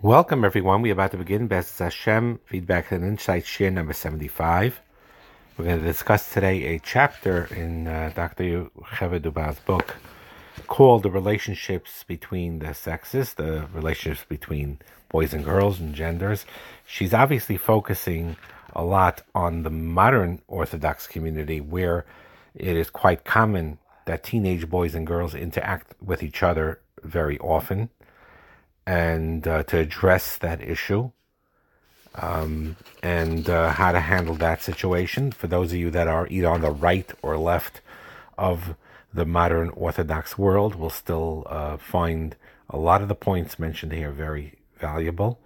Welcome, everyone. We're about to begin Bez Hashem Feedback and Insight Share number 75. We're going to discuss today a chapter in uh, Dr. Cheva Dubal's book called The Relationships Between the Sexes, the relationships between boys and girls and genders. She's obviously focusing a lot on the modern Orthodox community where it is quite common that teenage boys and girls interact with each other very often and uh, to address that issue um, and uh, how to handle that situation. For those of you that are either on the right or left of the modern Orthodox world, will still uh, find a lot of the points mentioned here very valuable.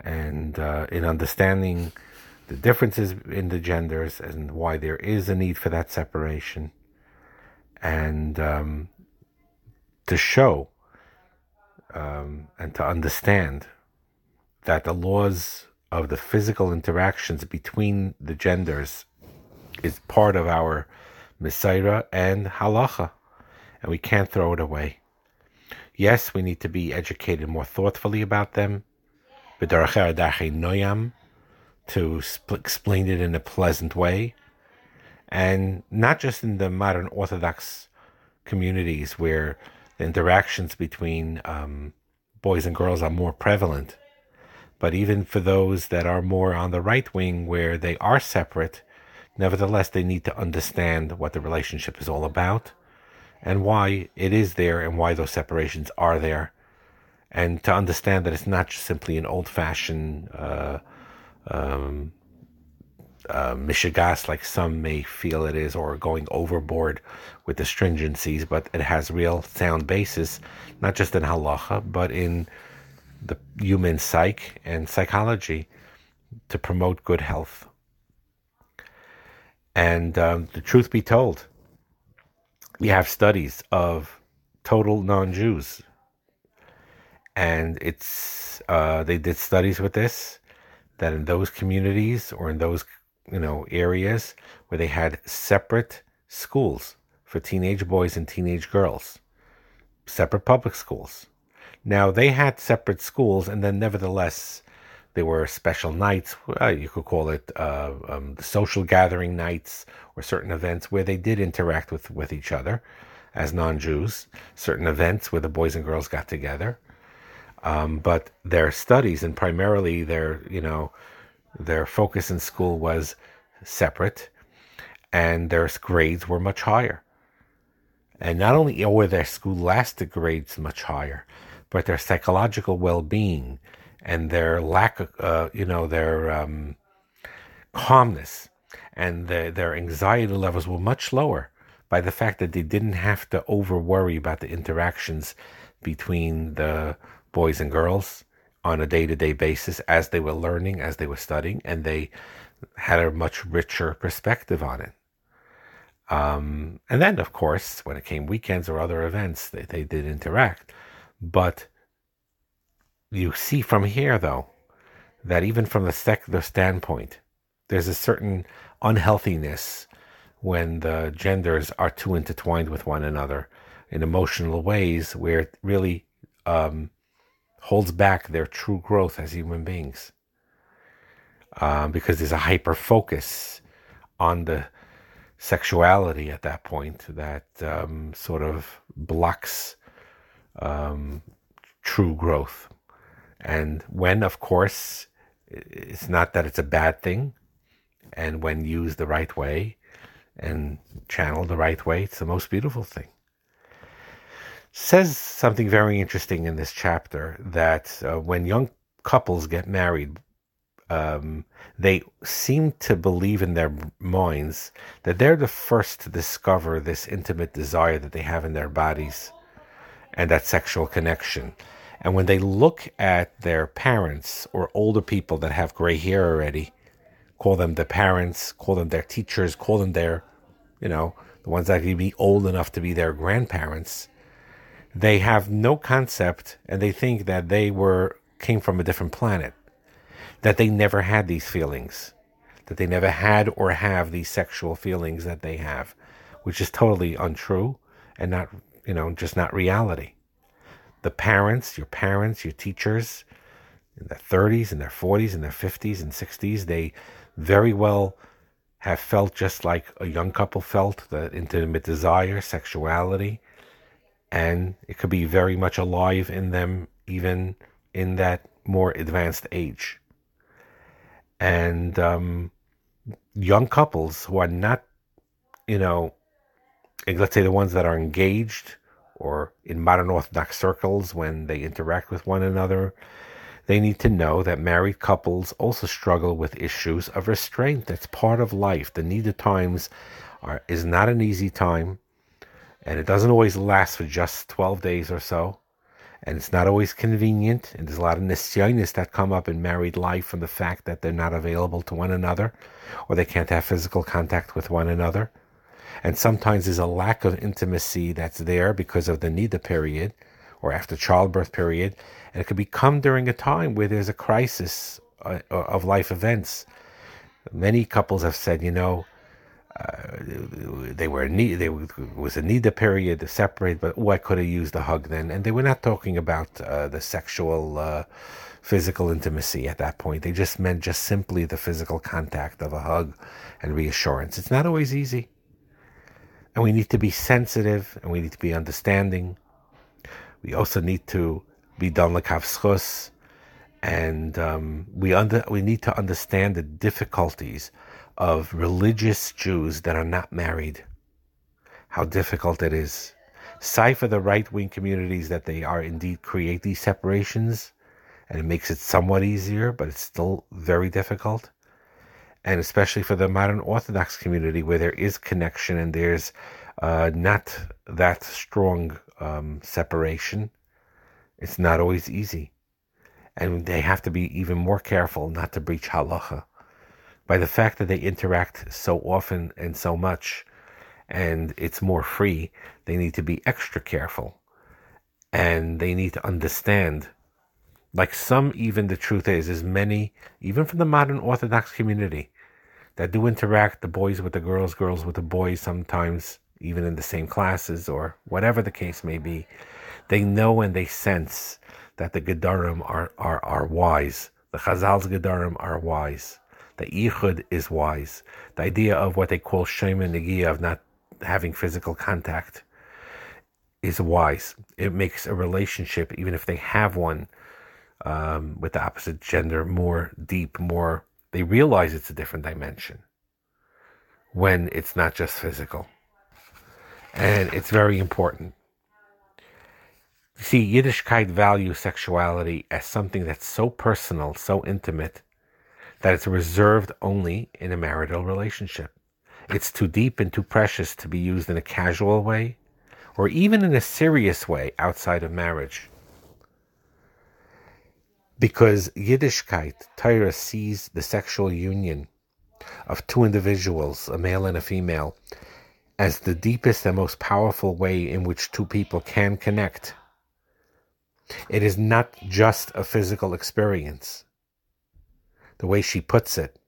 And uh, in understanding the differences in the genders and why there is a need for that separation, and um, to show um, and to understand that the laws of the physical interactions between the genders is part of our Mesorah and Halacha, and we can't throw it away. Yes, we need to be educated more thoughtfully about them, to explain it in a pleasant way, and not just in the modern Orthodox communities where interactions between um, boys and girls are more prevalent. But even for those that are more on the right wing, where they are separate, nevertheless, they need to understand what the relationship is all about and why it is there and why those separations are there. And to understand that it's not just simply an old fashioned uh, um, uh, mishigas like some may feel it is, or going overboard with the stringencies, but it has real sound basis, not just in halacha, but in the human psyche and psychology to promote good health. And um, the truth be told, we have studies of total non-Jews, and it's uh, they did studies with this that in those communities or in those you know, areas where they had separate schools for teenage boys and teenage girls, separate public schools. Now they had separate schools, and then nevertheless, there were special nights. Uh, you could call it uh, um, the social gathering nights or certain events where they did interact with with each other as non-Jews. Certain events where the boys and girls got together. Um, but their studies and primarily their you know their focus in school was separate, and their grades were much higher. And not only were their scholastic grades much higher, but their psychological well-being and their lack of, uh, you know, their um, calmness and the, their anxiety levels were much lower by the fact that they didn't have to over worry about the interactions between the boys and girls on a day to day basis as they were learning, as they were studying, and they had a much richer perspective on it. Um, and then, of course, when it came weekends or other events, they, they did interact. But you see from here, though, that even from the secular standpoint, there's a certain unhealthiness when the genders are too intertwined with one another in emotional ways where it really um, holds back their true growth as human beings. Um, because there's a hyper focus on the sexuality at that point that um, sort of blocks um, true growth. And when, of course, it's not that it's a bad thing, and when used the right way and channeled the right way, it's the most beautiful thing says something very interesting in this chapter that uh, when young couples get married, um, they seem to believe in their minds that they're the first to discover this intimate desire that they have in their bodies and that sexual connection. And when they look at their parents or older people that have gray hair already, call them the parents, call them their teachers, call them their, you know, the ones that can be old enough to be their grandparents, they have no concept and they think that they were came from a different planet that they never had these feelings that they never had or have these sexual feelings that they have which is totally untrue and not you know just not reality. The parents your parents your teachers in their 30s, in their 40s, in their 50s and 60s, they very well have felt just like a young couple felt the intimate desire, sexuality, and it could be very much alive in them even in that more advanced age. And um, young couples who are not, you know, let's say the ones that are engaged or in modern Orthodox circles when they interact with one another, they need to know that married couples also struggle with issues of restraint. That's part of life. The nida times are, is not an easy time, and it doesn't always last for just 12 days or so. And it's not always convenient, and there's a lot of nisyonis that come up in married life from the fact that they're not available to one another, or they can't have physical contact with one another. And sometimes there's a lack of intimacy that's there because of the nida period or after childbirth period. And it could become during a time where there's a crisis uh, of life events. Many couples have said, you know, uh, they were need, they was a nida period to separate, but oh, I could have used a hug then. And they were not talking about uh, the sexual, uh, physical intimacy at that point. They just meant just simply the physical contact of a hug and reassurance. It's not always easy. And we need to be sensitive and we need to be understanding. We also need to be done and um, we under we need to understand the difficulties of religious Jews that are not married. How difficult it is. Cipher the right wing communities that they are indeed create these separations, and it makes it somewhat easier, but it's still very difficult and especially for the modern Orthodox community where there is connection and there's uh, not that strong um, separation, it's not always easy. And they have to be even more careful not to breach halacha. By the fact that they interact so often and so much, and it's more free, they need to be extra careful. And they need to understand like some, even the truth is, is many, even from the modern Orthodox community, that do interact, the boys with the girls, girls with the boys, sometimes even in the same classes or whatever the case may be, they know and they sense that the Gedarim are, are, are wise. The Chazal's Gedarim are wise. The Yichud is wise. The idea of what they call Shomer Negiah, of not having physical contact, is wise. It makes a relationship, even if they have one, um, with the opposite gender more deep, more. They realize it's a different dimension when it's not just physical. And it's very important. See, Yiddishkeit values sexuality as something that's so personal, so intimate, that it's reserved only in a marital relationship. It's too deep and too precious to be used in a casual way or even in a serious way outside of marriage because Yiddishkeit, Torah sees the sexual union of two individuals, a male and a female, as the deepest and most powerful way in which two people can connect. It is not just a physical experience. The way she puts it,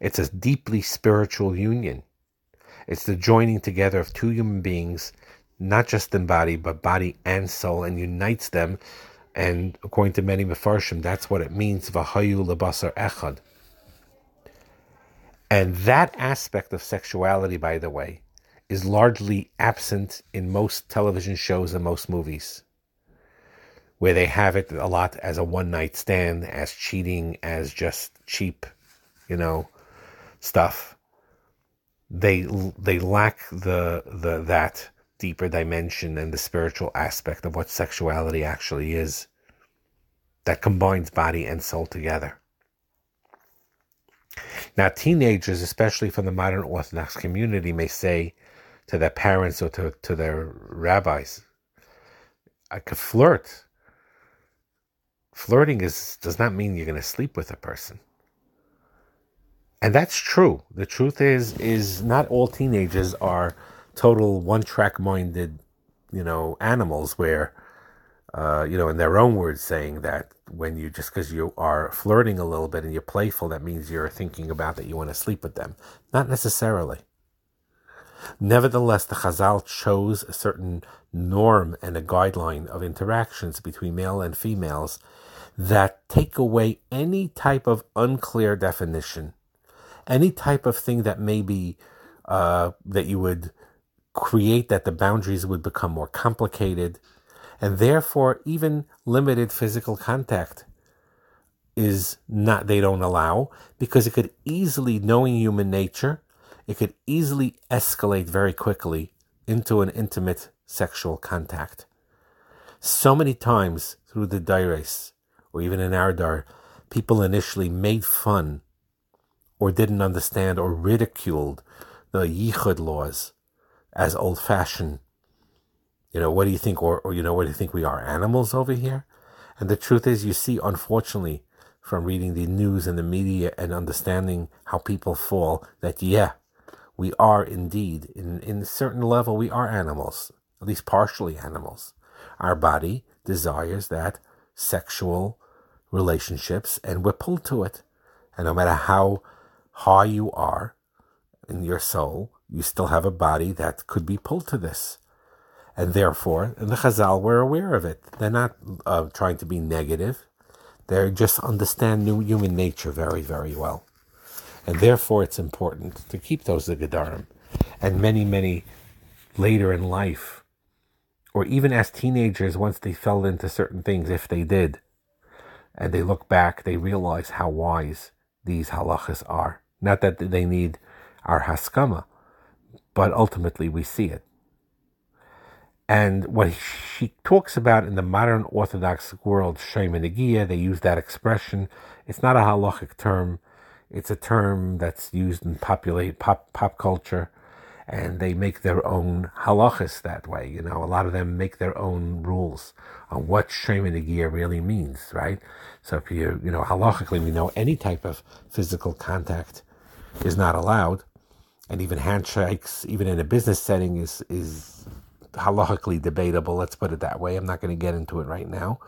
it's a deeply spiritual union. It's the joining together of two human beings, not just in body, but body and soul, and unites them and according to many Mefarshim, that's what it means, Vahayu lebasar echad. And that aspect of sexuality, by the way, is largely absent in most television shows and most movies, where they have it a lot as a one night stand, as cheating, as just cheap, you know, stuff. They they lack the the that deeper dimension and the spiritual aspect of what sexuality actually is that combines body and soul together. Now, teenagers, especially from the modern Orthodox community, may say to their parents or to, to their rabbis, I could flirt. Flirting is does not mean you're going to sleep with a person. And that's true. The truth is is not all teenagers are total one track minded, you know, animals where, uh, you know, in their own words, saying that when you just because you are flirting a little bit and you're playful, that means you're thinking about that you want to sleep with them. Not necessarily. Nevertheless, the Chazal chose a certain norm and a guideline of interactions between male and females that take away any type of unclear definition, any type of thing that maybe uh, that you would create that the boundaries would become more complicated, and therefore even limited physical contact is not they don't allow because it could easily knowing human nature it could easily escalate very quickly into an intimate sexual contact. So many times through the daires or even in our dar people initially made fun or didn't understand or ridiculed the yichud laws as old fashioned you know what do you think or, or you know what do you think we are animals over here and the truth is you see unfortunately from reading the news and the media and understanding how people fall that, yeah, we are indeed, in, in a certain level, we are animals, at least partially animals. Our body desires that sexual relationships and we're pulled to it. And no matter how high you are in your soul, you still have a body that could be pulled to this. And therefore, and the Chazal were aware of it. They're not uh, trying to be negative. They just understand new human nature very, very well. And therefore, it's important to keep those the Gedarim. And many, many later in life, or even as teenagers, once they fell into certain things, if they did, and they look back, they realize how wise these halachas are. Not that they need our haskama, but ultimately we see it. And what she talks about in the modern Orthodox world, Shomer Negiah, they use that expression. It's not a halachic term. It's a term that's used in populate pop pop culture, and they make their own halachas that way. You know, a lot of them make their own rules on what Shomer Negiah really means, right? So if you, you know, halachically, we know any type of physical contact is not allowed, and even handshakes, even in a business setting, is is halachically debatable. Let's put it that way. I'm not going to get into it right now.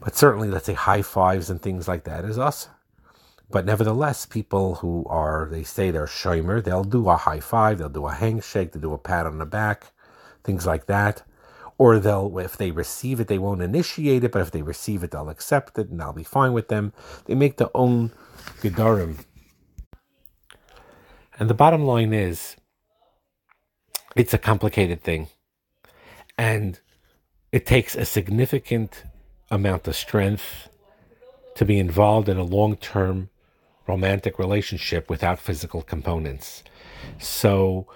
But certainly, let's say high fives and things like that is us. But nevertheless, people who are, they say they're shomer, they'll do a high five, they'll do a handshake, they'll do a pat on the back, things like that. Or they'll, if they receive it, they won't initiate it, but if they receive it, they'll accept it and I'll be fine with them. They make their own gedarim. And the bottom line is, it's a complicated thing. And it takes a significant amount of strength to be involved in a long term romantic relationship without physical components. So,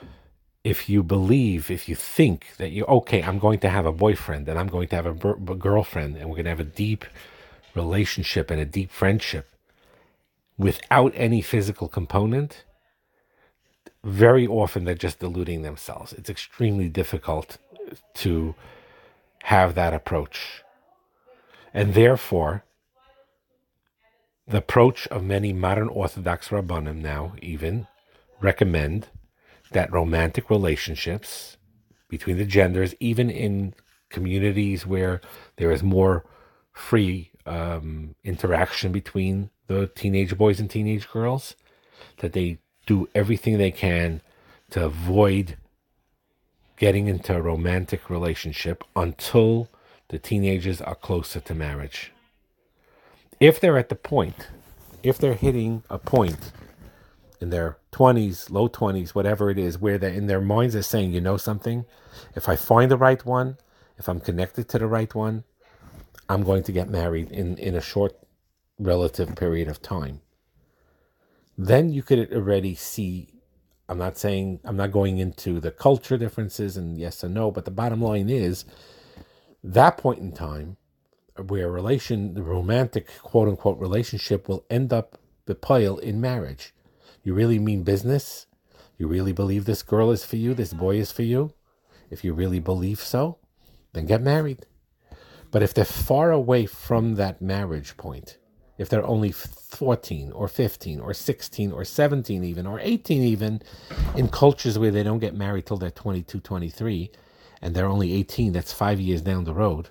if you believe, if you think that you, okay, I'm going to have a boyfriend and I'm going to have a, girlfriend and we're going to have a deep relationship and a deep friendship without any physical component, very often they're just deluding themselves. It's extremely difficult to have that approach. And therefore, the approach of many modern Orthodox Rabbanim now even recommend that romantic relationships between the genders, even in communities where there is more free um, interaction between the teenage boys and teenage girls, that they do everything they can to avoid getting into a romantic relationship until the teenagers are closer to marriage. If they're at the point, if they're hitting a point in their 20s, low 20s, whatever it is, where they're in their minds are saying, you know something, if I find the right one, if I'm connected to the right one, I'm going to get married in, in a short relative period of time. Then you could already see i'm not saying i'm not going into the culture differences and yes and no but the bottom line is that point in time where relation the romantic quote unquote relationship will end up the pile in marriage. You really mean business? You really believe this girl is for you this boy is for you? If you really believe so then get married. But if they're far away from that marriage point if they're only 14 or 15 or 16 or 17 even or 18 even in cultures where they don't get married till they're 22 23 and they're only 18 that's 5 years down the road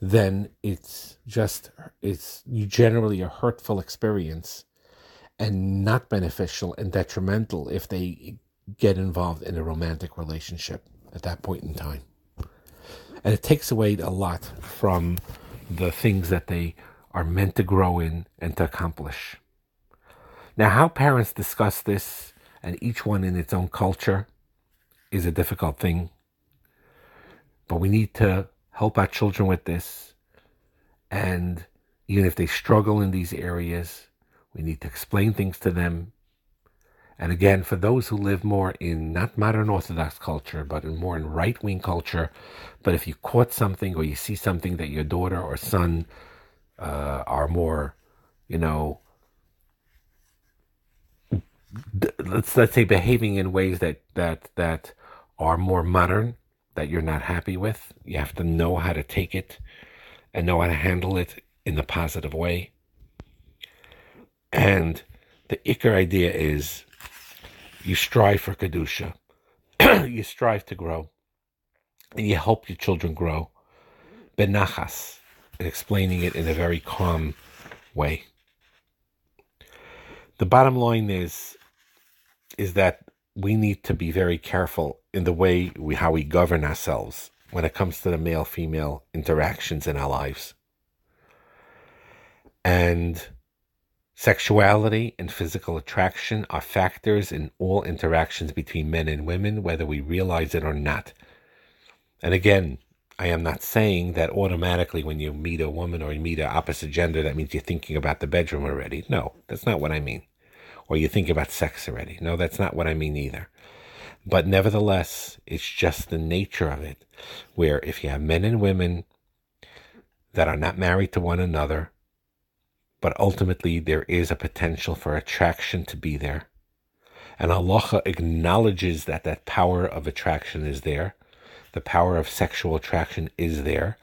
then it's just it's generally a hurtful experience and not beneficial and detrimental if they get involved in a romantic relationship at that point in time and it takes away a lot from the things that they are meant to grow in and to accomplish. Now, how parents discuss this, and each one in its own culture, is a difficult thing. But we need to help our children with this. And even if they struggle in these areas, we need to explain things to them. And again, for those who live more in not modern Orthodox culture, but in more in right wing culture, but if you caught something or you see something that your daughter or son uh, are more, you know, let's let's say behaving in ways that that that are more modern that you're not happy with, you have to know how to take it and know how to handle it in the positive way. And the ikar idea is you strive for kedusha, you strive to grow, and you help your children grow. Benachas, explaining it in a very calm way. The bottom line is is that we need to be very careful in the way we how we govern ourselves when it comes to the male female interactions in our lives. And sexuality and physical attraction are factors in all interactions between men and women, whether we realize it or not. And again, I am not saying that automatically when you meet a woman or you meet an opposite gender, that means you're thinking about the bedroom already. No, that's not what I mean. Or you think about sex already. No, that's not what I mean either. But nevertheless, it's just the nature of it, where if you have men and women that are not married to one another, but ultimately there is a potential for attraction to be there. And halacha acknowledges that that power of attraction is there the power of sexual attraction is there.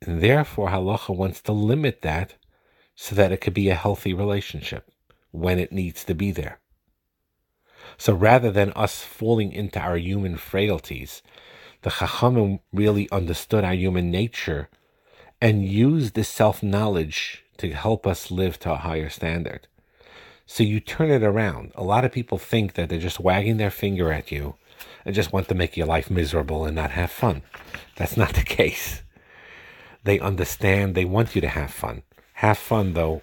And therefore, halacha wants to limit that so that it could be a healthy relationship when it needs to be there. So rather than us falling into our human frailties, the Chachamim really understood our human nature and used this self knowledge to help us live to a higher standard. So you turn it around. A lot of people think that they're just wagging their finger at you and just want to make your life miserable and not have fun. That's not the case. They understand, they want you to have fun. Have fun, though,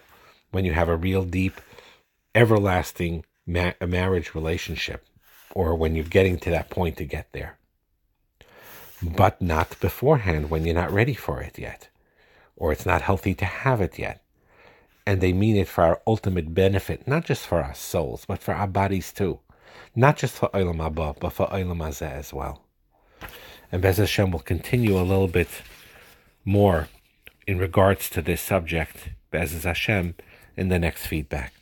when you have a real deep, everlasting ma- marriage relationship, or when you're getting to that point to get there. But not beforehand when you're not ready for it yet, or it's not healthy to have it yet. And they mean it for our ultimate benefit, not just for our souls, but for our bodies too not just for Olam Haba, but for Olam Hazeh as well. And Bez Hashem will continue a little bit more in regards to this subject, Bez Hashem, in the next feedback.